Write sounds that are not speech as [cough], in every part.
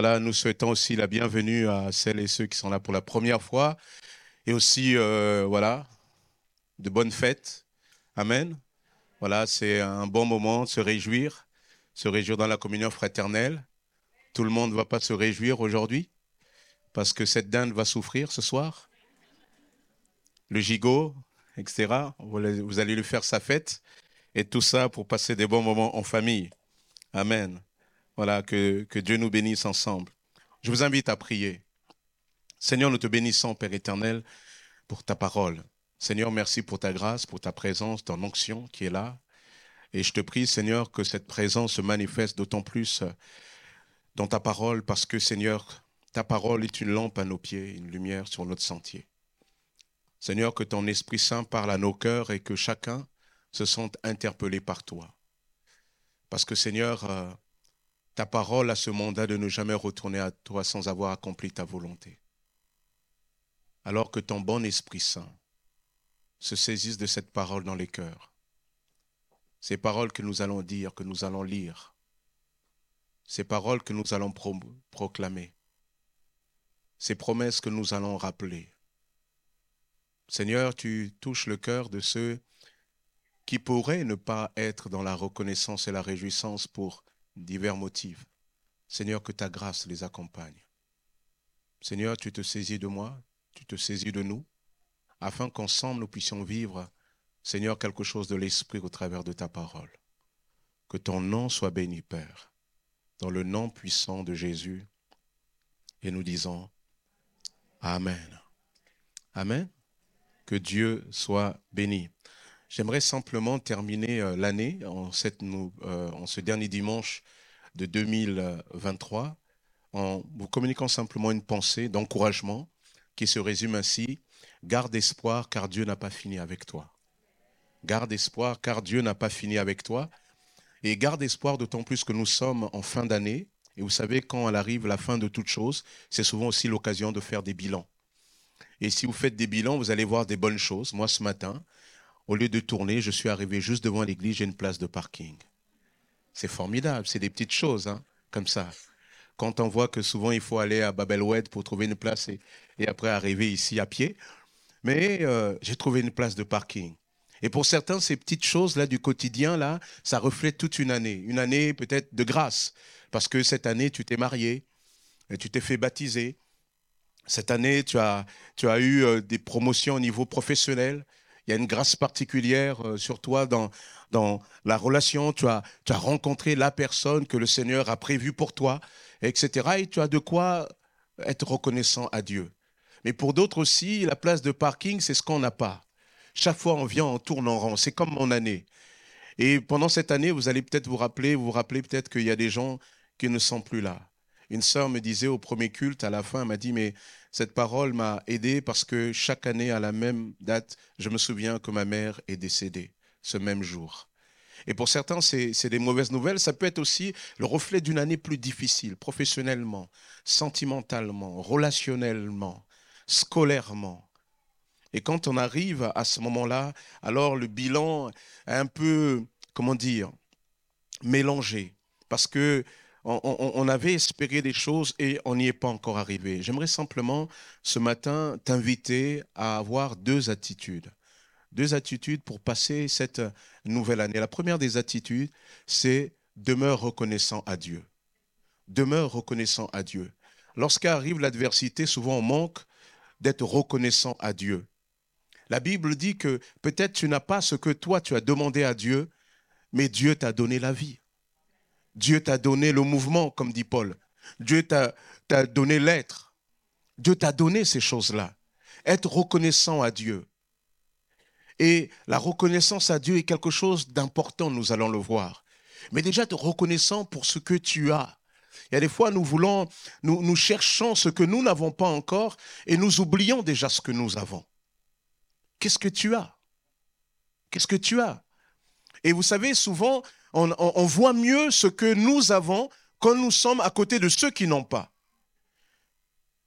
Nous souhaitons aussi la bienvenue à celles et ceux qui sont là pour la première fois. Et aussi, euh, voilà, de bonnes fêtes. Amen. Voilà, c'est un bon moment de se réjouir, se réjouir dans la communion fraternelle. Tout le monde ne va pas se réjouir aujourd'hui parce que cette dinde va souffrir ce soir. Le gigot, etc. Vous allez lui faire sa fête. Et tout ça pour passer des bons moments en famille. Amen. Voilà, que, Dieu nous bénisse ensemble. Je vous invite à prier. Seigneur, nous te bénissons, Père éternel, pour ta parole. Seigneur, merci pour ta grâce, pour ta présence, ton onction qui est là. Et je te prie, Seigneur, que cette présence se manifeste d'autant plus dans ta parole, parce que, Seigneur, ta parole est une lampe à nos pieds, une lumière sur notre sentier. Seigneur, que ton Esprit Saint parle à nos cœurs et que chacun se sente interpellé par toi. Parce que, Seigneur, euh, ta parole a ce mandat de ne jamais retourner à toi sans avoir accompli ta volonté. Alors que ton bon Esprit Saint se saisisse de cette parole dans les cœurs. Ces paroles que nous allons dire, que nous allons lire, ces paroles que nous allons proclamer, ces promesses que nous allons rappeler. Seigneur, tu touches le cœur de ceux qui pourraient ne pas être dans la reconnaissance et la réjouissance pour divers motifs. Seigneur, que ta grâce les accompagne. Seigneur, tu te saisis de moi, tu te saisis de nous, afin qu'ensemble nous puissions vivre, Seigneur, quelque chose de l'Esprit au travers de ta parole. Que ton nom soit béni, Père, dans le nom puissant de Jésus. Et nous disons Amen. Amen. Que Dieu soit béni. J'aimerais simplement terminer euh, l'année en, euh, en ce dernier dimanche de 2023 en vous communiquant simplement une pensée d'encouragement qui se résume ainsi. Garde espoir car Dieu n'a pas fini avec toi. Garde espoir car Dieu n'a pas fini avec toi. Et garde espoir d'autant plus que nous sommes en fin d'année. Et vous savez, quand elle arrive la fin de toute chose, c'est souvent aussi l'occasion de faire des bilans. Et si vous faites des bilans, vous allez voir des bonnes choses. Moi, ce matin, au lieu de tourner, je suis arrivé juste devant l'église, j'ai une place de parking. C'est formidable, c'est des petites choses, hein, comme ça. Quand on voit que souvent il faut aller à Babelwed pour trouver une place et, après arriver ici à pied. Mais euh, j'ai trouvé une place de parking. Et pour certains, ces petites choses-là du quotidien, là, ça reflète toute une année. Une année peut-être de grâce. Parce que cette année, tu t'es marié, et tu t'es fait baptiser. Cette année, tu as, tu as eu euh, des promotions au niveau professionnel il y a une grâce particulière euh, sur toi dans, la relation. Tu as, rencontré la personne que le Seigneur a prévue pour toi, etc. Et tu as de quoi être reconnaissant à Dieu. Mais pour d'autres aussi, la place de parking, c'est ce qu'on n'a pas. Chaque fois, on vient, en tourne en rond. C'est comme mon année. Et pendant cette année, vous allez peut-être vous rappeler, vous, vous rappelez peut-être qu'il y a des gens qui ne sont plus là. Une sœur me disait au premier culte, à la fin, elle m'a dit, mais cette parole m'a aidé parce que chaque année, à la même date, je me souviens que ma mère est décédée ce même jour. Et pour certains, c'est des mauvaises nouvelles. Ça peut être aussi le reflet d'une année plus difficile, professionnellement, sentimentalement, relationnellement, scolairement. Et quand on arrive à ce moment-là, alors le bilan est un peu, comment dire, mélangé. Parce que on, avait espéré des choses et on n'y est pas encore arrivé. J'aimerais simplement ce matin t'inviter à avoir deux attitudes. Deux attitudes pour passer cette nouvelle année. La première des attitudes, c'est demeure reconnaissant à Dieu. Demeure reconnaissant à Dieu. Lorsqu'arrive l'adversité, souvent on manque d'être reconnaissant à Dieu. La Bible dit que peut-être tu n'as pas ce que toi tu as demandé à Dieu, mais Dieu t'a donné la vie. Dieu t'a donné le mouvement, comme dit Paul. Dieu t'a donné l'être. Dieu t'a donné ces choses-là. Être reconnaissant à Dieu. Et la reconnaissance à Dieu est quelque chose d'important, nous allons le voir. Mais déjà être reconnaissant pour ce que tu as. Il y a des fois, nous cherchons ce que nous n'avons pas encore et nous oublions déjà ce que nous avons. Qu'est-ce que tu as? Qu'est-ce que tu as? Et vous savez, souvent, on, voit mieux ce que nous avons quand nous sommes à côté de ceux qui n'ont pas.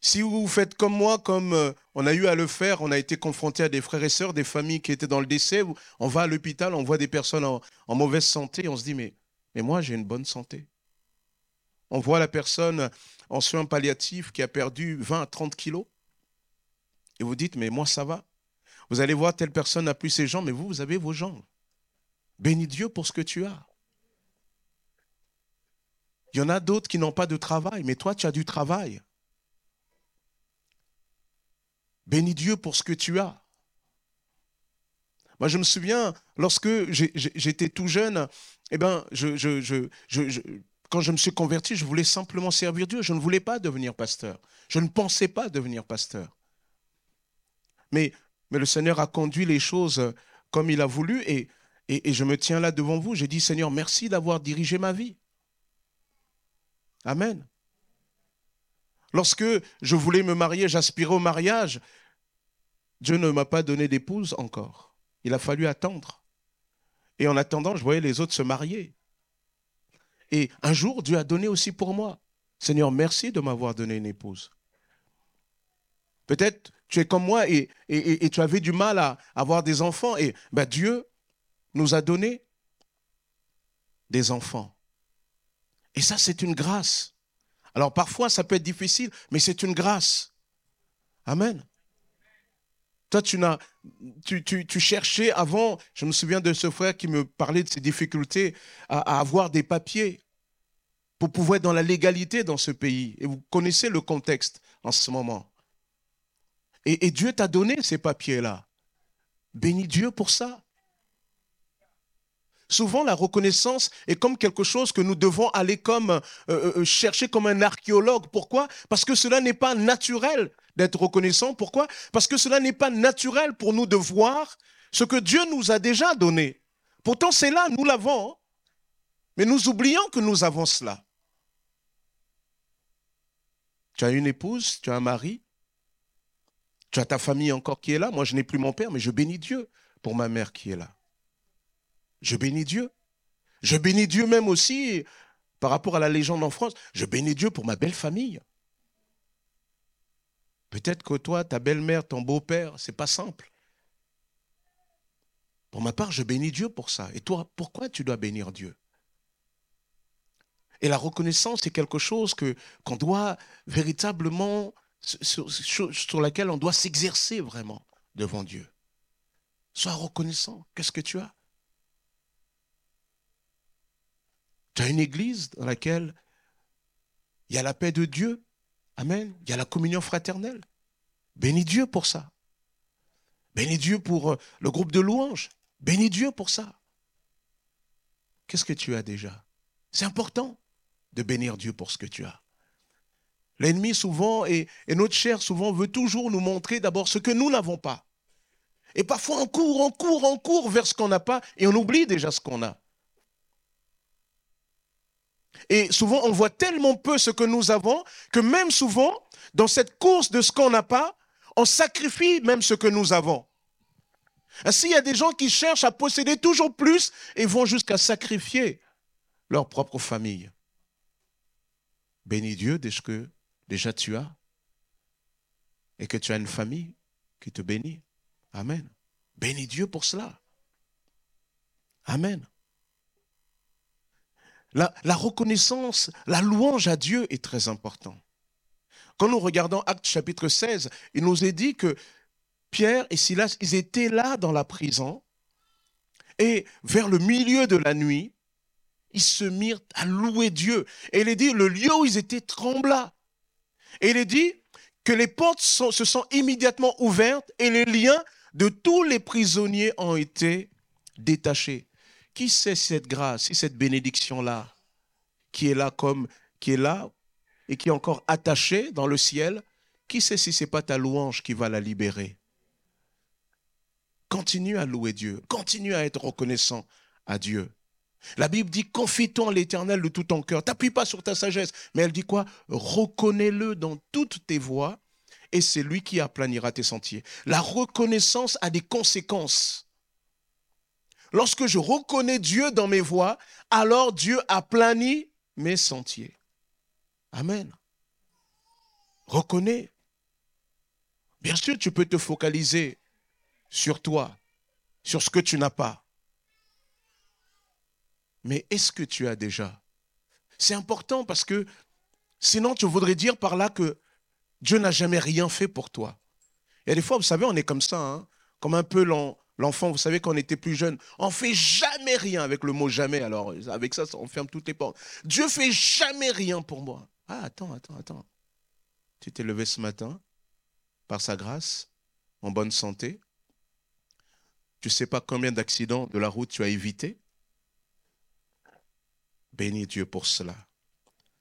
Si vous faites comme moi, comme euh, on a eu à le faire, on a été confronté à des frères et sœurs, des familles qui étaient dans le décès, on va à l'hôpital, on voit des personnes en, mauvaise santé, on se dit, mais, mais moi j'ai une bonne santé. On voit la personne en soins palliatifs qui a perdu 20 à 30 kilos. Et vous dites, mais moi ça va. Vous allez voir, telle personne n'a plus ses jambes, mais vous, vous avez vos jambes. Bénis Dieu pour ce que tu as. Il y en a d'autres qui n'ont pas de travail, mais toi, tu as du travail. Bénis Dieu pour ce que tu as. Moi, je me souviens, lorsque j'étais tout jeune, eh ben, quand je me suis converti, je voulais simplement servir Dieu. Je ne voulais pas devenir pasteur. Je ne pensais pas devenir pasteur. Mais, le Seigneur a conduit les choses comme il a voulu et je me tiens là devant vous. J'ai dit, Seigneur, merci d'avoir dirigé ma vie. Amen. Lorsque je voulais me marier, j'aspirais au mariage, Dieu ne m'a pas donné d'épouse encore. Il a fallu attendre. Et en attendant, je voyais les autres se marier. Et un jour, Dieu a donné aussi pour moi. Seigneur, merci de m'avoir donné une épouse. Peut-être tu es comme moi et, tu avais du mal à avoir des enfants. Et ben, Dieu nous a donné des enfants. Et ça, c'est une grâce. Alors parfois, ça peut être difficile, mais c'est une grâce. Amen. Toi, tu, n'as, tu, tu, cherchais avant, je me souviens de ce frère qui me parlait de ses difficultés à, avoir des papiers pour pouvoir être dans la légalité dans ce pays. Et vous connaissez le contexte en ce moment. Et, et Dieu t'a donné ces papiers-là. Bénis Dieu pour ça. Souvent, la reconnaissance est comme quelque chose que nous devons aller comme euh, euh, euh, chercher comme un archéologue. Pourquoi? Parce que cela n'est pas naturel d'être reconnaissant. Pourquoi? Parce que cela n'est pas naturel pour nous de voir ce que Dieu nous a déjà donné. Pourtant, c'est là, nous l'avons. Mais nous oublions que nous avons cela. Tu as une épouse, tu as un mari, tu as ta famille encore qui est là. Moi, je n'ai plus mon père, mais je bénis Dieu pour ma mère qui est là. Je bénis Dieu. Je bénis Dieu même aussi par rapport à la légende en France. Je bénis Dieu pour ma belle famille. Peut-être que toi, ta belle-mère, ton beau-père, c'est pas simple. Pour ma part, je bénis Dieu pour ça. Et toi, pourquoi tu dois bénir Dieu? Et la reconnaissance, c'est quelque chose que qu'on doit véritablement sur, sur laquelle on doit s'exercer vraiment devant Dieu. Sois reconnaissant. Qu'est-ce que tu as? Tu as une église dans laquelle il y a la paix de Dieu. Amen. Il y a la communion fraternelle. Bénis Dieu pour ça. Bénis Dieu pour euh, le groupe de louanges. Bénis Dieu pour ça. Qu'est-ce que tu as déjà? C'est important de bénir Dieu pour ce que tu as. L'ennemi souvent et, et, notre chair souvent veut toujours nous montrer d'abord ce que nous n'avons pas. Et parfois on court, on court, on court vers ce qu'on n'a pas et on oublie déjà ce qu'on a. Et souvent, on voit tellement peu ce que nous avons que même souvent, dans cette course de ce qu'on n'a pas, on sacrifie même ce que nous avons. Ainsi, il y a des gens qui cherchent à posséder toujours plus et vont jusqu'à sacrifier leur propre famille. Bénis Dieu dès que déjà tu as et que tu as une famille qui te bénit. Amen. Bénis Dieu pour cela. Amen. La, reconnaissance, la louange à Dieu est très important. Quand nous regardons Actes chapitre 16, il nous est dit que Pierre et Silas, ils étaient là dans la prison et vers le milieu de la nuit, ils se mirent à louer Dieu. Et il est dit, le lieu où ils étaient trembla. Et il est dit que les portes se sont immédiatement ouvertes et les liens de tous les prisonniers ont été détachés. Qui sait cette grâce, si cette bénédiction-là, qui est là comme, qui est là et qui est encore attachée dans le ciel, qui sait si ce n'est pas ta louange qui va la libérer? Continue à louer Dieu, continue à être reconnaissant à Dieu. La Bible dit confie-toi en l'Éternel de tout ton cœur. T'appuie pas sur ta sagesse, mais elle dit quoi? Reconnais-le dans toutes tes voies, et c'est lui qui aplanira tes sentiers. La reconnaissance a des conséquences. Lorsque je reconnais Dieu dans mes voies, alors Dieu aplanit mes sentiers. Amen. Reconnais. Bien sûr, tu peux te focaliser sur toi, sur ce que tu n'as pas. Mais est-ce que tu as déjà? C'est important parce que Sinon, tu voudrais dire par là que Dieu n'a jamais rien fait pour toi. Et des fois, vous savez, on est comme ça, hein, comme un peu l'enfant, vous savez, quand on était plus jeune, on fait jamais rien avec le mot jamais. Alors, avec ça, on ferme toutes les portes. Dieu fait jamais rien pour moi. Ah, attends, attends, attends. Tu t'es levé ce matin, par sa grâce, en bonne santé. Tu ne sais pas combien d'accidents de la route tu as évité? Bénis Dieu pour cela.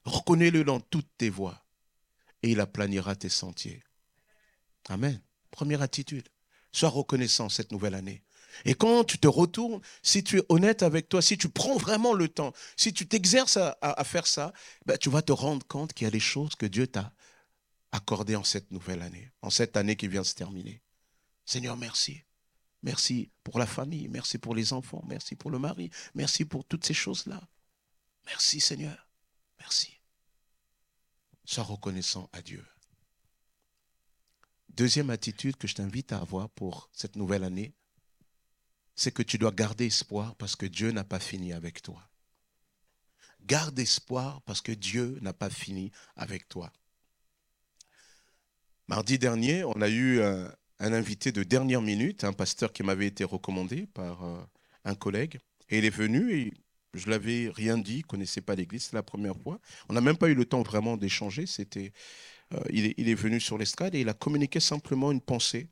Reconnais-le dans toutes tes voies et il aplanira tes sentiers. Amen. Première attitude. Sois reconnaissant cette nouvelle année. Et quand tu te retournes, si tu es honnête avec toi, si tu prends vraiment le temps, si tu t'exerces à, faire ça, ben, tu vas te rendre compte qu'il y a des choses que Dieu t'a accordées en cette nouvelle année, en cette année qui vient de se terminer. Seigneur, merci. Merci pour la famille, merci pour les enfants, merci pour le mari, merci pour toutes ces choses-là. Merci Seigneur, merci. Sois reconnaissant à Dieu. Deuxième attitude que je t'invite à avoir pour cette nouvelle année, c'est que tu dois garder espoir parce que Dieu n'a pas fini avec toi. Garde espoir parce que Dieu n'a pas fini avec toi. Mardi dernier, on a eu un, invité de dernière minute, un pasteur qui m'avait été recommandé par euh, un collègue, et il est venu et je l'avais rien dit, il connaissait pas l'Église, c'est la première fois. On n'a même pas eu le temps vraiment d'échanger. C'était, euh, il, est, il, est, venu sur l'estrade et il a communiqué simplement une pensée.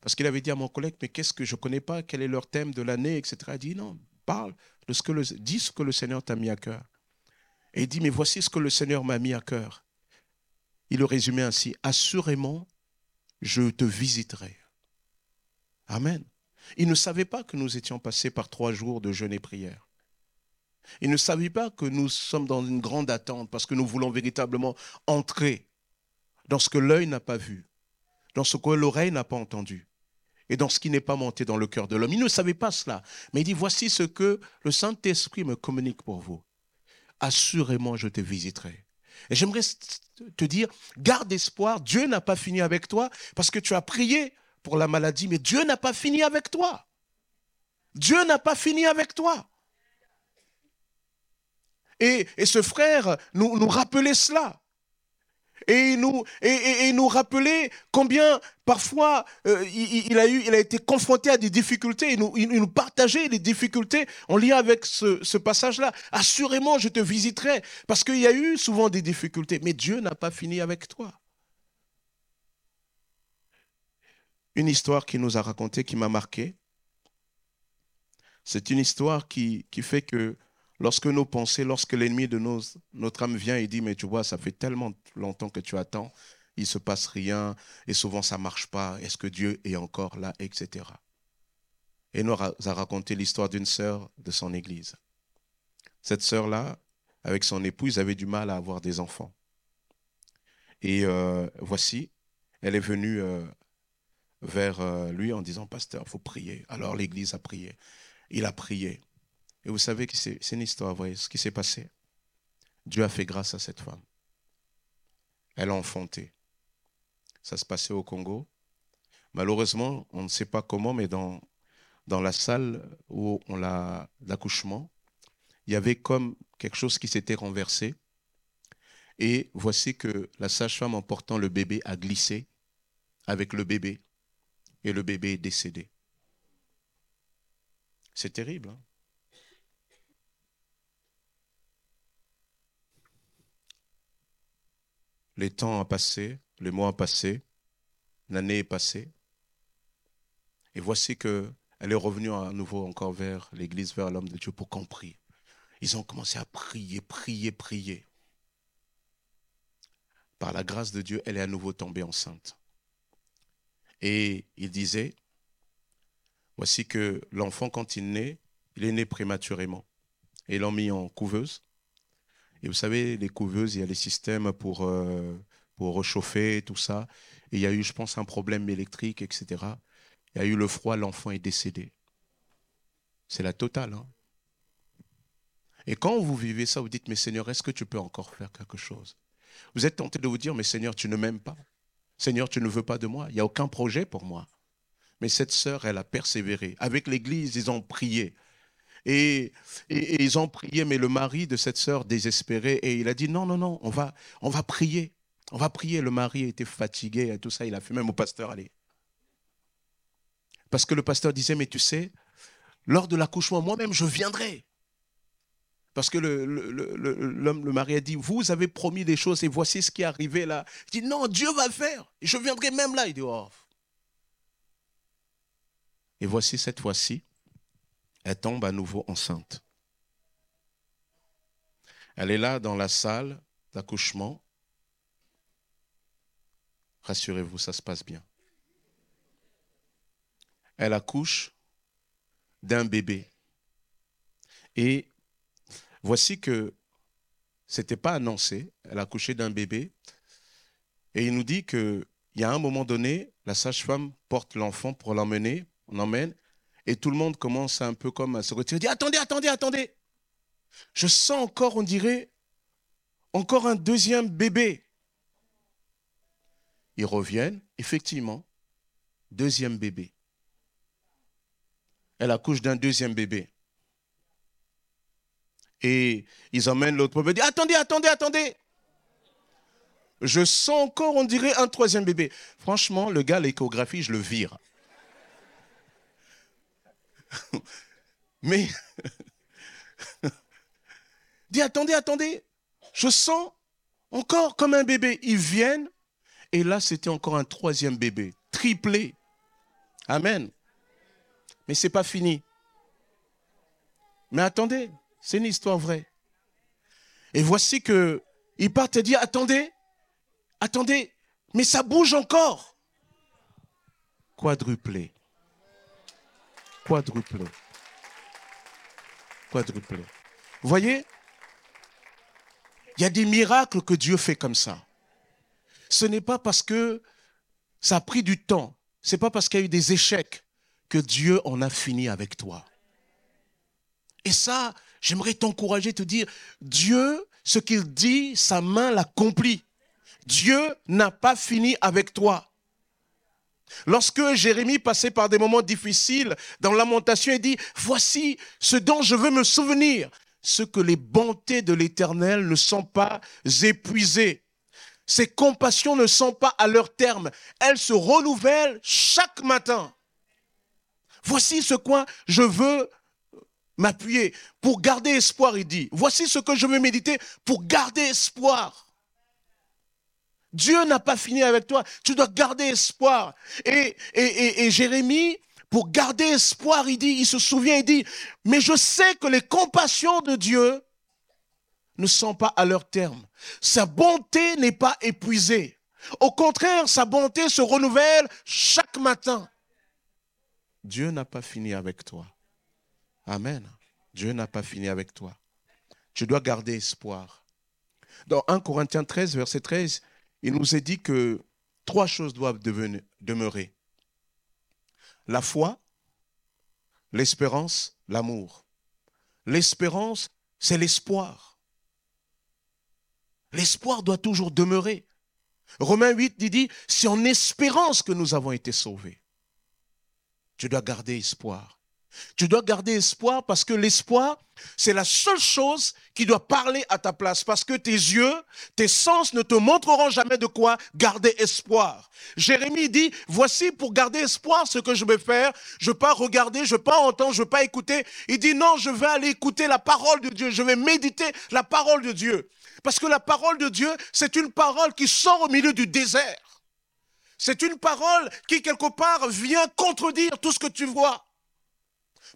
Parce qu'il avait dit à mon collègue, mais qu'est-ce que je ne connais pas, quel est leur thème de l'année, etc. Il a dit, non, parle de ce que le, dis ce que le Seigneur t'a mis à cœur. Et il dit, mais voici ce que le Seigneur m'a mis à cœur. Il le résumait ainsi, assurément, je te visiterai. Amen. Il ne savait pas que nous étions passés par trois jours de jeûne et prière. Il ne savait pas que nous sommes dans une grande attente parce que nous voulons véritablement entrer dans ce que l'œil n'a pas vu, dans ce que l'oreille n'a pas entendu et dans ce qui n'est pas monté dans le cœur de l'homme. Il ne savait pas cela, mais il dit, voici ce que le Saint-Esprit me communique pour vous. Assurément, je te visiterai. Et j'aimerais te dire, garde espoir, Dieu n'a pas fini avec toi parce que tu as prié pour la maladie, mais Dieu n'a pas fini avec toi. Dieu n'a pas fini avec toi. Et, ce frère nous, nous rappelait cela. Et nous, et, nous rappelait combien parfois euh, il, a eu, il a été confronté à des difficultés. Il nous, il, nous partageait les difficultés en lien avec ce, passage-là. Assurément, je te visiterai parce qu'il y a eu souvent des difficultés. Mais Dieu n'a pas fini avec toi. Une histoire qui nous a raconté, qui m'a marqué. C'est une histoire qui, qui fait que Lorsque nos pensées, lorsque l'ennemi de notre âme vient et dit, mais tu vois, ça fait tellement longtemps que tu attends, il ne se passe rien, et souvent ça ne marche pas, est-ce que Dieu est encore là, etc. Et nous a raconté l'histoire d'une sœur de son église. Cette sœur-là, avec son épouse, avait du mal à avoir des enfants. Et euh, voici, elle est venue euh, vers euh, lui en disant, pasteur, il faut prier. Alors l'église a prié. Il a prié. Et vous savez que c'est une histoire vraie, ce qui s'est passé. Dieu a fait grâce à cette femme. Elle a enfanté. Ça se passait au Congo. Malheureusement, on ne sait pas comment, mais dans, dans la salle où on l'a l'accouchement, il y avait comme quelque chose qui s'était renversé. Et voici que la sage-femme en portant le bébé a glissé avec le bébé. Et le bébé est décédé. C'est terrible. Hein Les temps ont passé, les mois ont passé, l'année est passée. Et voici que elle est revenue à nouveau encore vers l'Église, vers l'homme de Dieu pour qu'on prie. Ils ont commencé à prier, prier, prier. Par la grâce de Dieu, elle est à nouveau tombée enceinte. Et il disait, voici que l'enfant, quand il naît, il est né prématurément. Et l'ont mis en couveuse. Et vous savez, les couveuses, il y a les systèmes pour, euh, pour réchauffer, tout ça. Et il y a eu, je pense, un problème électrique, etc. Il y a eu le froid, l'enfant est décédé. C'est la totale. Hein. Et quand vous vivez ça, vous dites, mais Seigneur, est-ce que tu peux encore faire quelque chose? Vous êtes tenté de vous dire, mais Seigneur, tu ne m'aimes pas. Seigneur, tu ne veux pas de moi. Il n'y a aucun projet pour moi. Mais cette sœur, elle a persévéré. Avec l'Église, ils ont prié. Et, ils ont prié, mais le mari de cette sœur désespéré, et il a dit non, non, non, on va, on va prier. On va prier. Le mari était fatigué et tout ça. Il a fait même au pasteur, allez. Parce que le pasteur disait, mais tu sais, lors de l'accouchement, moi-même, je viendrai. Parce que le, le, mari a dit, vous avez promis des choses et voici ce qui est arrivé là. Il dit, non, Dieu va faire. Je viendrai même là. Il dit, oh. Et voici cette fois-ci, elle tombe à nouveau enceinte. Elle est là dans la salle d'accouchement. Rassurez-vous, ça se passe bien. Elle accouche d'un bébé. Et voici que ce n'était pas annoncé, elle a accouché d'un bébé. Et il nous dit qu'il y a un moment donné, la sage-femme porte l'enfant pour l'emmener, on emmène, et tout le monde commence un peu comme à se retirer. Dit attendez, attendez, attendez. Je sens encore, on dirait, encore un deuxième bébé. Ils reviennent, effectivement, deuxième bébé. Elle accouche d'un deuxième bébé. Et ils emmènent l'autre bébé. Dit, attendez, attendez, attendez. Je sens encore, on dirait, un troisième bébé. Franchement, le gars, l'échographie, je le vire. [laughs] Mais, [laughs] dis, attendez, attendez, je sens encore comme un bébé. Ils viennent, et là, c'était encore un troisième bébé, triplé. Amen. Mais ce n'est pas fini. Mais attendez, c'est une histoire vraie. Et voici que ils partent et disent, attendez, attendez, mais ça bouge encore. Quadruplé quadruplé. Quadruplé. Vous voyez? Il y a des miracles que Dieu fait comme ça. Ce n'est pas parce que ça a pris du temps, ce n'est pas parce qu'il y a eu des échecs que Dieu en a fini avec toi. Et ça, j'aimerais t'encourager, te dire, Dieu, ce qu'il dit, sa main l'accomplit. Dieu n'a pas fini avec toi. Lorsque Jérémie passait par des moments difficiles dans lamentation, il dit, voici ce dont je veux me souvenir, ce que les bontés de l'Éternel ne sont pas épuisées. Ses compassions ne sont pas à leur terme. Elles se renouvellent chaque matin. Voici ce quoi je veux m'appuyer pour garder espoir, il dit. Voici ce que je veux méditer pour garder espoir. Dieu n'a pas fini avec toi. Tu dois garder espoir. Et, et, et, Jérémie, pour garder espoir, il dit, il se souvient, il dit, mais je sais que les compassions de Dieu ne sont pas à leur terme. Sa bonté n'est pas épuisée. Au contraire, sa bonté se renouvelle chaque matin. Dieu n'a pas fini avec toi. Amen. Dieu n'a pas fini avec toi. Tu dois garder espoir. Dans 1 Corinthiens 13, verset 13, il nous est dit que trois choses doivent demeurer. La foi, l'espérance, l'amour. L'espérance, c'est l'espoir. L'espoir doit toujours demeurer. Romains 8 dit, c'est en espérance que nous avons été sauvés. Tu dois garder espoir. Tu dois garder espoir parce que l'espoir, c'est la seule chose qui doit parler à ta place. Parce que tes yeux, tes sens ne te montreront jamais de quoi garder espoir. Jérémie dit, voici pour garder espoir ce que je vais faire. Je ne vais pas regarder, je ne vais pas entendre, je ne vais pas écouter. Il dit, non, je vais aller écouter la parole de Dieu. Je vais méditer la parole de Dieu. Parce que la parole de Dieu, c'est une parole qui sort au milieu du désert. C'est une parole qui, quelque part, vient contredire tout ce que tu vois.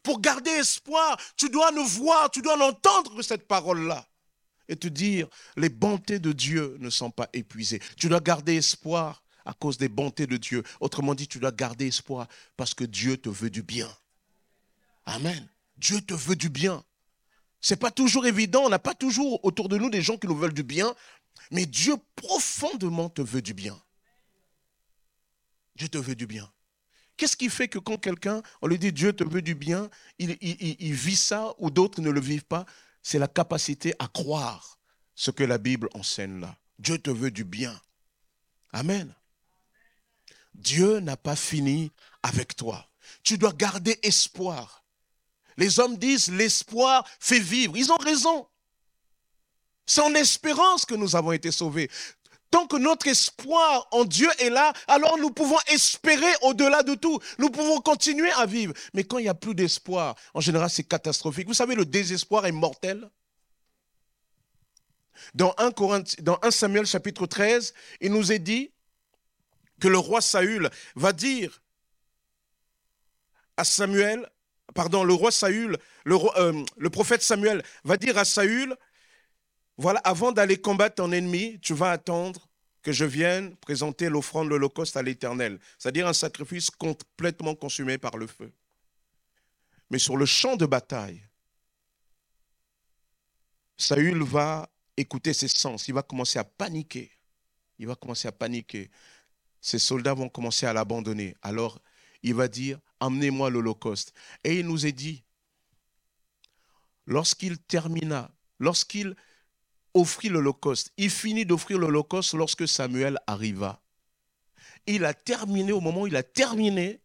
Pour garder espoir, tu dois nous voir, tu dois entendre cette parole-là. Et te dire, les bontés de Dieu ne sont pas épuisées. Tu dois garder espoir à cause des bontés de Dieu. Autrement dit, tu dois garder espoir parce que Dieu te veut du bien. Amen. Dieu te veut du bien. C'est pas toujours évident, on n'a pas toujours autour de nous des gens qui nous veulent du bien, mais Dieu profondément te veut du bien. Dieu te veut du bien. Qu'est-ce qui fait que quand quelqu'un, on lui dit Dieu te veut du bien, il, vit ça ou d'autres ne le vivent pas? C'est la capacité à croire ce que la Bible enseigne là. Dieu te veut du bien. Amen. Dieu n'a pas fini avec toi. Tu dois garder espoir. Les hommes disent l'espoir fait vivre. Ils ont raison. C'est en espérance que nous avons été sauvés. Tant que notre espoir en Dieu est là, alors nous pouvons espérer au-delà de tout. Nous pouvons continuer à vivre. Mais quand il n'y a plus d'espoir, en général, c'est catastrophique. Vous savez, le désespoir est mortel. Dans 1, dans 1 Samuel chapitre 13, il nous est dit que le roi Saül va dire à Samuel, pardon, le roi Saül, le, euh, le prophète Samuel va dire à Saül, voilà, avant d'aller combattre ton ennemi, tu vas attendre que je vienne présenter l'offrande, l'holocauste à l'Éternel, c'est-à-dire un sacrifice complètement consumé par le feu. Mais sur le champ de bataille, Saül va écouter ses sens, il va commencer à paniquer. Il va commencer à paniquer. Ses soldats vont commencer à l'abandonner. Alors, il va dire, amenez-moi l'holocauste. Et il nous est dit, lorsqu'il termina, lorsqu'il offrit l'Holocauste. Il finit d'offrir l'Holocauste lorsque Samuel arriva. Il a terminé, au moment où il a terminé,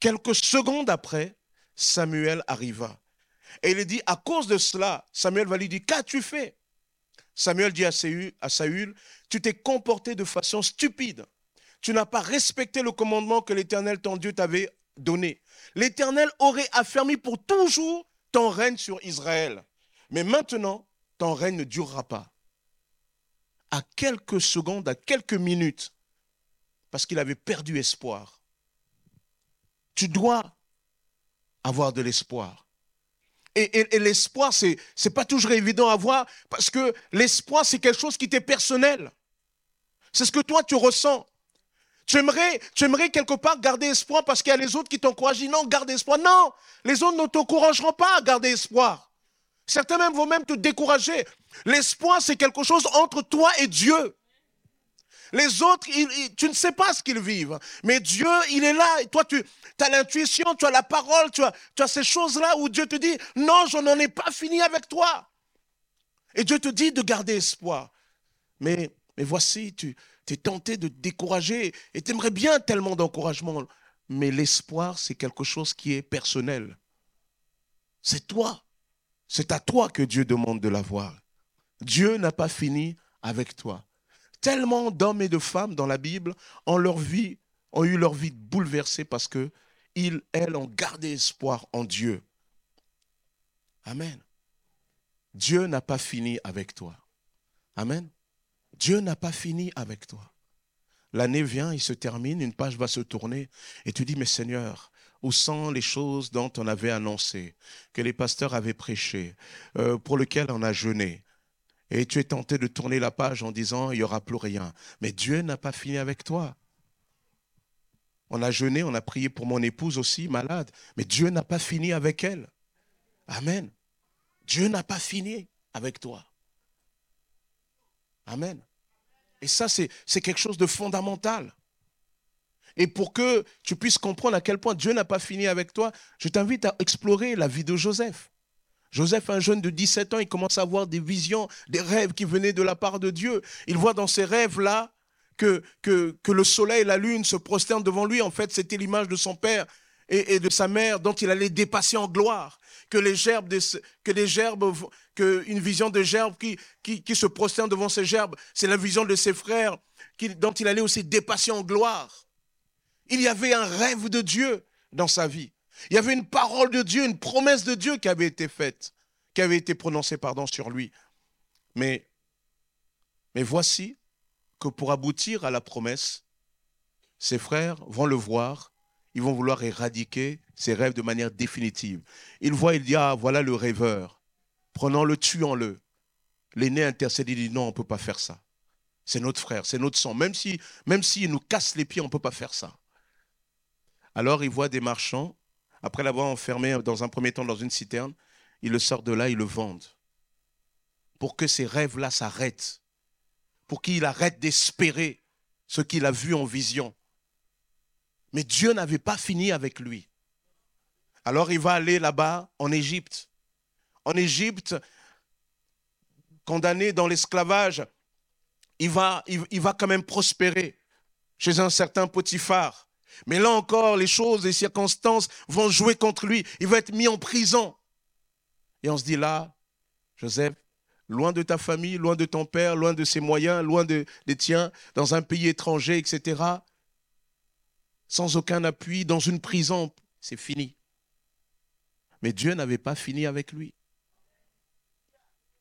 quelques secondes après, Samuel arriva. Et il dit, à cause de cela, Samuel va lui dire, qu'as-tu fait? Samuel dit à Saül, à tu t'es comporté de façon stupide. Tu n'as pas respecté le commandement que l'Éternel, ton Dieu, t'avait donné. L'Éternel aurait affermi pour toujours ton règne sur Israël. Mais maintenant, ton règne ne durera pas. À quelques secondes, à quelques minutes, parce qu'il avait perdu espoir. Tu dois avoir de l'espoir. Et, l'espoir, ce n'est pas toujours évident à avoir, parce que l'espoir, c'est quelque chose qui t'est personnel. C'est ce que toi, tu ressens. Tu aimerais, tu aimerais quelque part garder espoir parce qu'il y a les autres qui t'encouragent. Non, garde espoir. Non, les autres ne t'encourageront pas à garder espoir. Certains même vont même te décourager. L'espoir, c'est quelque chose entre toi et Dieu. Les autres, tu ne sais pas ce qu'ils vivent. Mais Dieu, il est là. Et toi, tu as l'intuition, tu as la parole, tu as, ces choses-là où Dieu te dit, non, je n'en ai pas fini avec toi. Et Dieu te dit de garder espoir. Mais, mais voici, tu es tenté de te décourager et tu aimerais bien tellement d'encouragement. Mais l'espoir, c'est quelque chose qui est personnel. C'est toi. C'est à toi que Dieu demande de l'avoir. Dieu n'a pas fini avec toi. Tellement d'hommes et de femmes dans la Bible ont, leur vie, ont eu leur vie bouleversée parce que ils, elles, ont gardé espoir en Dieu. Amen. Dieu n'a pas fini avec toi. Amen. Dieu n'a pas fini avec toi. L'année vient, il se termine, une page va se tourner et tu dis, mais Seigneur, où sont les choses dont on avait annoncé, que les pasteurs avaient prêché, euh, pour lesquelles on a jeûné. Et tu es tenté de tourner la page en disant, il n'y aura plus rien. Mais Dieu n'a pas fini avec toi. On a jeûné, on a prié pour mon épouse aussi, malade. Mais Dieu n'a pas fini avec elle. Amen. Dieu n'a pas fini avec toi. Amen. Et ça, c'est quelque chose de fondamental. Et pour que tu puisses comprendre à quel point Dieu n'a pas fini avec toi, je t'invite à explorer la vie de Joseph. Joseph, un jeune de 17 ans, il commence à avoir des visions, des rêves qui venaient de la part de Dieu. Il voit dans ces rêves-là que, que, le soleil et la lune se prosternent devant lui. En fait, c'était l'image de son père et, de sa mère dont il allait dépasser en gloire. Que les gerbes, que gerbes, que une vision de gerbes qui, qui, se prosternent devant ces gerbes, c'est la vision de ses frères dont il allait aussi dépasser en gloire. Il y avait un rêve de Dieu dans sa vie. Il y avait une parole de Dieu, une promesse de Dieu qui avait été faite, qui avait été prononcée pardon, sur lui. Mais, mais voici que pour aboutir à la promesse, ses frères vont le voir, ils vont vouloir éradiquer ses rêves de manière définitive. Il voit, il dit, ah, voilà le rêveur, prenons-le, tuons-le. L'aîné intercède, il dit, non, on ne peut pas faire ça. C'est notre frère, c'est notre sang. Même s'il si, même nous casse les pieds, on ne peut pas faire ça. Alors il voit des marchands, après l'avoir enfermé dans un premier temps dans une citerne, il le sort de là, ils le vendent. Pour que ces rêves-là s'arrêtent. Pour qu'il arrête d'espérer ce qu'il a vu en vision. Mais Dieu n'avait pas fini avec lui. Alors il va aller là-bas en Égypte. En Égypte, condamné dans l'esclavage, il va, il va quand même prospérer chez un certain Potiphar. Mais là encore, les choses, les circonstances vont jouer contre lui. Il va être mis en prison. Et on se dit là, Joseph, loin de ta famille, loin de ton père, loin de ses moyens, loin de, des tiens, dans un pays étranger, etc., sans aucun appui, dans une prison, c'est fini. Mais Dieu n'avait pas fini avec lui.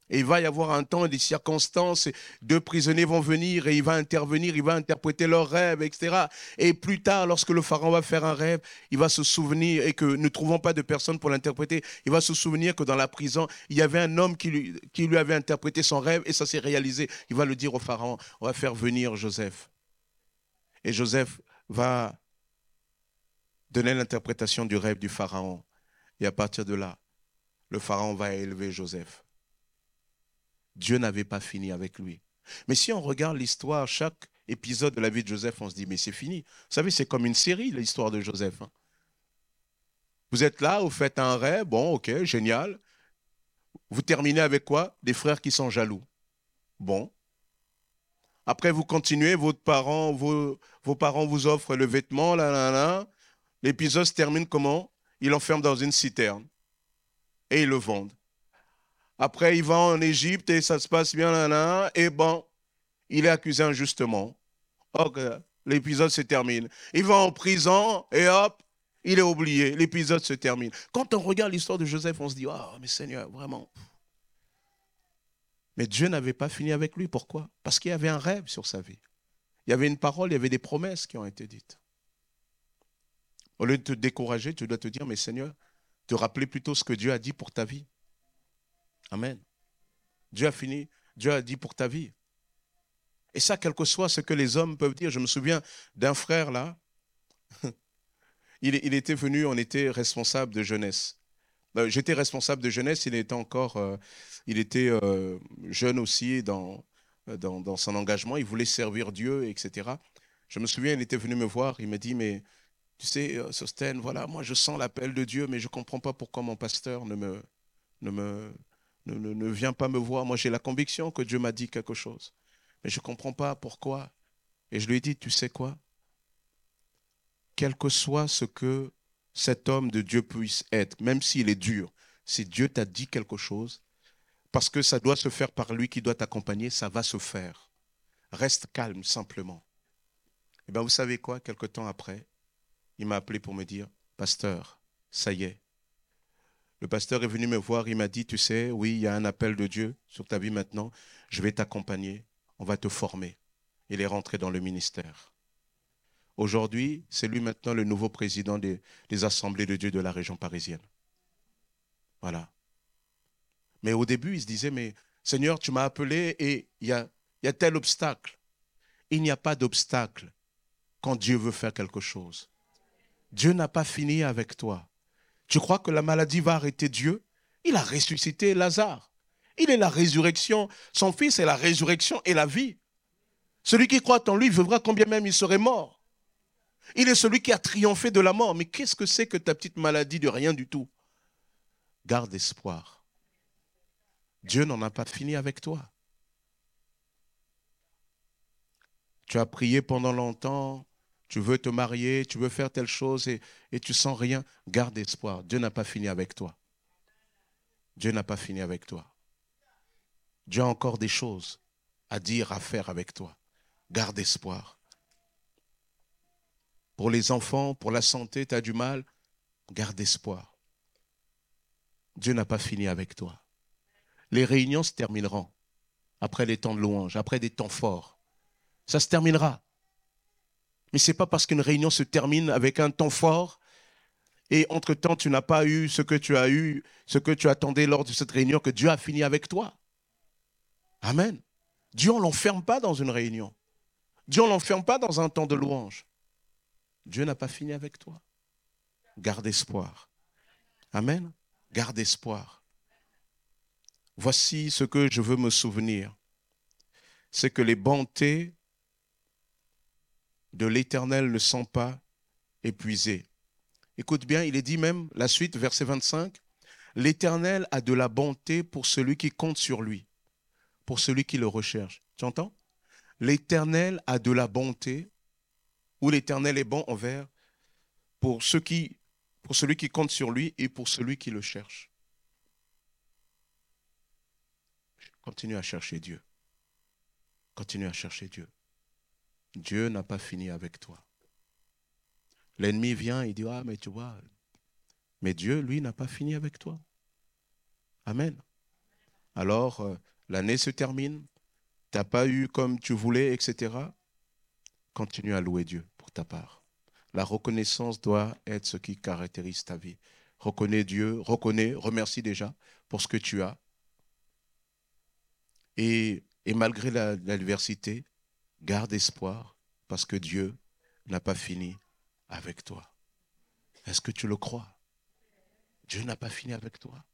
Et il va y avoir un temps des circonstances, deux prisonniers vont venir et il va intervenir, il va interpréter leurs rêves, etc. Et plus tard, lorsque le pharaon va faire un rêve, il va se souvenir, et que ne trouvons pas de personne pour l'interpréter, il va se souvenir que dans la prison, il y avait un homme qui lui, qui lui avait interprété son rêve et ça s'est réalisé. Il va le dire au pharaon, on va faire venir Joseph. Et Joseph va donner l'interprétation du rêve du pharaon. Et à partir de là, le pharaon va élever Joseph. Dieu n'avait pas fini avec lui. Mais si on regarde l'histoire, chaque épisode de la vie de Joseph, on se dit, mais c'est fini. Vous savez, c'est comme une série, l'histoire de Joseph. Hein. Vous êtes là, vous faites un rêve, bon, ok, génial. Vous terminez avec quoi? Des frères qui sont jaloux. Bon. Après, vous continuez, vos, vos parents vous offrent le vêtement, là, là, là. L'épisode se termine comment? Il l'enferme dans une citerne. Et ils le vendent. Après, il va en Égypte et ça se passe bien là, là. Et bon, il est accusé injustement. Ok, l'épisode se termine. Il va en prison et hop, il est oublié. L'épisode se termine. Quand on regarde l'histoire de Joseph, on se dit, oh, mais Seigneur, vraiment. Mais Dieu n'avait pas fini avec lui. Pourquoi? Parce qu'il y avait un rêve sur sa vie. Il y avait une parole, il y avait des promesses qui ont été dites. Au lieu de te décourager, tu dois te dire, mais Seigneur, te rappeler plutôt ce que Dieu a dit pour ta vie. Amen. Dieu a fini, Dieu a dit pour ta vie. Et ça, quel que soit ce que les hommes peuvent dire. Je me souviens d'un frère là, [laughs] il, était venu, on était responsable de jeunesse. Euh, j'étais responsable de jeunesse, il était encore, euh, il était euh, jeune aussi dans, son engagement, il voulait servir Dieu, etc. Je me souviens, il était venu me voir, il m'a dit, mais tu sais, Sosten, voilà, moi je sens l'appel de Dieu, mais je ne comprends pas pourquoi mon pasteur ne me, ne, viens pas me voir. Moi, j'ai la conviction que Dieu m'a dit quelque chose. Mais je ne comprends pas pourquoi. Et je lui ai dit, tu sais quoi? Quel que soit ce que cet homme de Dieu puisse être, même s'il est dur, si Dieu t'a dit quelque chose, parce que ça doit se faire par lui qui doit t'accompagner, ça va se faire. Reste calme simplement. Et eh bien vous savez quoi, quelque temps après, il m'a appelé pour me dire, pasteur, ça y est, le pasteur est venu me voir, il m'a dit, tu sais, oui, il y a un appel de Dieu sur ta vie maintenant, je vais t'accompagner, on va te former. Il est rentré dans le ministère. Aujourd'hui, c'est lui maintenant le nouveau président des, assemblées de Dieu de la région parisienne. Voilà. Mais au début, il se disait, mais Seigneur, tu m'as appelé et il y a, tel obstacle. Il n'y a pas d'obstacle quand Dieu veut faire quelque chose. Dieu n'a pas fini avec toi. Tu crois que la maladie va arrêter Dieu? Il a ressuscité Lazare. Il est la résurrection. Son fils est la résurrection et la vie. Celui qui croit en lui vivra combien même il serait mort. Il est celui qui a triomphé de la mort. Mais qu'est-ce que c'est que ta petite maladie de rien du tout? Garde espoir. Dieu n'en a pas fini avec toi. Tu as prié pendant longtemps, tu veux te marier, tu veux faire telle chose et, et tu sens rien, garde espoir. Dieu n'a pas fini avec toi. Dieu n'a pas fini avec toi. Dieu a encore des choses à dire, à faire avec toi. Garde espoir. Pour les enfants, pour la santé, tu as du mal, garde espoir. Dieu n'a pas fini avec toi. Les réunions se termineront après les temps de louange, après des temps forts. Ça se terminera. Mais ce n'est pas parce qu'une réunion se termine avec un temps fort et entre-temps tu n'as pas eu ce que tu as eu, ce que tu attendais lors de cette réunion que Dieu a fini avec toi. Amen. Dieu ne l'enferme pas dans une réunion. Dieu ne l'enferme pas dans un temps de louange. Dieu n'a pas fini avec toi. Garde espoir. Amen. Garde espoir. Voici ce que je veux me souvenir. C'est que les bontés de l'Éternel ne sont pas épuisés. Écoute bien, il est dit même, la suite, verset 25, L'Éternel a de la bonté pour celui qui compte sur lui, pour celui qui le recherche. Tu entends L'Éternel a de la bonté, ou l'Éternel est bon envers, pour, ceux qui, pour celui qui compte sur lui et pour celui qui le cherche. continue à chercher Dieu. Continue à chercher Dieu. Dieu n'a pas fini avec toi. L'ennemi vient, il dit, ah, mais tu vois, mais Dieu, lui, n'a pas fini avec toi. Amen. Alors, euh, l'année se termine, tu n'as pas eu comme tu voulais, etc. Continue à louer Dieu pour ta part. La reconnaissance doit être ce qui caractérise ta vie. Reconnais Dieu, reconnais, remercie déjà pour ce que tu as. Et, malgré l'adversité, garde espoir parce que Dieu n'a pas fini avec toi. Est-ce que tu le crois? Dieu n'a pas fini avec toi.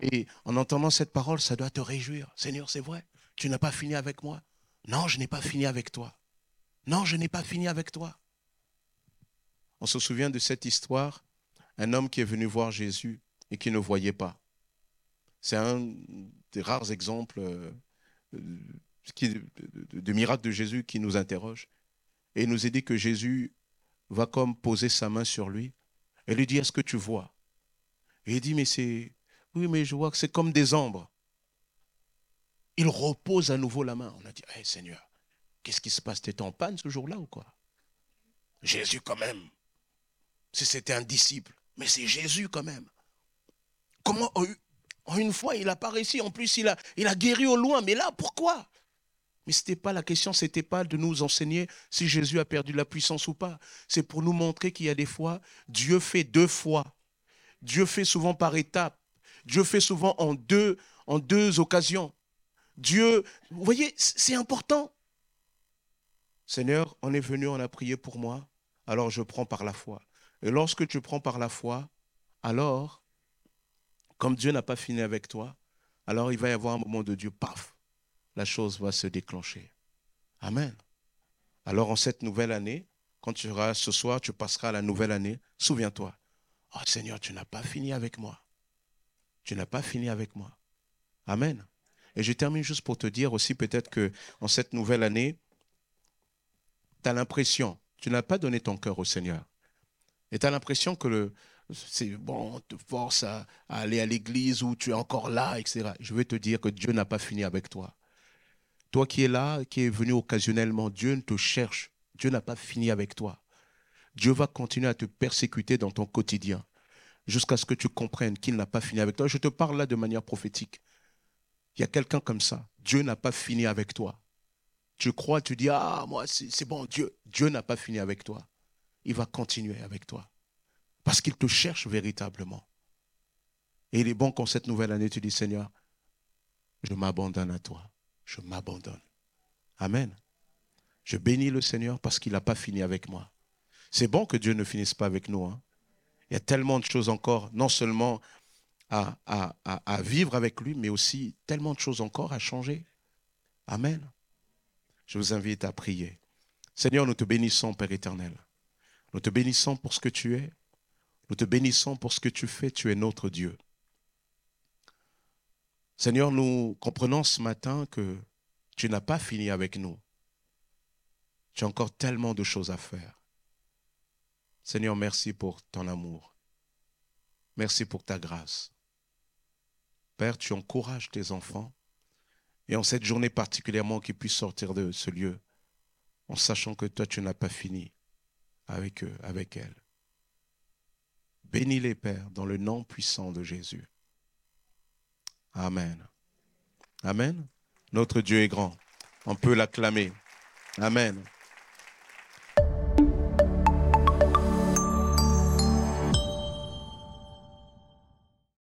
Et en entendant cette parole, ça doit te réjouir. Seigneur, c'est vrai, tu n'as pas fini avec moi. Non, je n'ai pas fini avec toi. Non, je n'ai pas fini avec toi. On se souvient de cette histoire, un homme qui est venu voir Jésus et qui ne voyait pas. C'est un des rares exemples euh, de, miracles de Jésus qui nous interroge. Et nous est dit que Jésus va comme poser sa main sur lui et lui dit, est-ce que tu vois? Et il dit, mais c'est... Oui, mais je vois que c'est comme des ombres. Il repose à nouveau la main. On a dit, hey, Seigneur, qu'est-ce qui se passe? T'étais en panne ce jour-là ou quoi? Jésus quand même. Si c'était un disciple. Mais c'est Jésus quand même. Comment en une fois, il n'a pas réussi. En plus, il a, il a guéri au loin. Mais là, pourquoi? Mais ce n'était pas la question, ce n'était pas de nous enseigner si Jésus a perdu la puissance ou pas. C'est pour nous montrer qu'il y a des fois, Dieu fait deux fois Dieu fait souvent par étapes. Dieu fait souvent en deux, en deux occasions. Dieu, vous voyez, c'est important. Seigneur, on est venu, on a prié pour moi, alors je prends par la foi. Et lorsque tu prends par la foi, alors, comme Dieu n'a pas fini avec toi, alors il va y avoir un moment de Dieu, paf, la chose va se déclencher. Amen. Alors en cette nouvelle année, quand tu seras ce soir, tu passeras la nouvelle année, souviens-toi, Oh Seigneur, tu n'as pas fini avec moi. Tu n'as pas fini avec moi. Amen. Et je termine juste pour te dire aussi peut-être que en cette nouvelle année, tu as l'impression, tu n'as pas donné ton cœur au Seigneur. Et tu as l'impression que le, c'est bon, on te force à, à aller à l'église ou tu es encore là, etc. Je veux te dire que Dieu n'a pas fini avec toi. Toi qui es là, qui es venu occasionnellement, Dieu te cherche. Dieu n'a pas fini avec toi. Dieu va continuer à te persécuter dans ton quotidien jusqu'à ce que tu comprennes qu'il n'a pas fini avec toi. Je te parle là de manière prophétique. Il y a quelqu'un comme ça. Dieu n'a pas fini avec toi. Tu crois, tu dis, ah, moi, c'est bon, Dieu. Dieu n'a pas fini avec toi. Il va continuer avec toi. Parce qu'il te cherche véritablement. Et il est bon qu'en cette nouvelle année, tu dis, Seigneur, je m'abandonne à toi. Je m'abandonne. Amen. Je bénis le Seigneur parce qu'il n'a pas fini avec moi. C'est bon que Dieu ne finisse pas avec nous. Hein. Il y a tellement de choses encore, non seulement à, à, vivre avec lui, mais aussi tellement de choses encore à changer. Amen. Je vous invite à prier. Seigneur, nous te bénissons, Père éternel. Nous te bénissons pour ce que tu es. Nous te bénissons pour ce que tu fais. Tu es notre Dieu. Seigneur, nous comprenons ce matin que tu n'as pas fini avec nous. Tu as encore tellement de choses à faire. Seigneur, merci pour ton amour. Merci pour ta grâce. Père, tu encourages tes enfants et en cette journée particulièrement qu'ils puissent sortir de ce lieu en sachant que toi, tu n'as pas fini avec eux, avec elles. Bénis-les, Père, dans le nom puissant de Jésus. Amen. Amen. Notre Dieu est grand. On peut l'acclamer. Amen.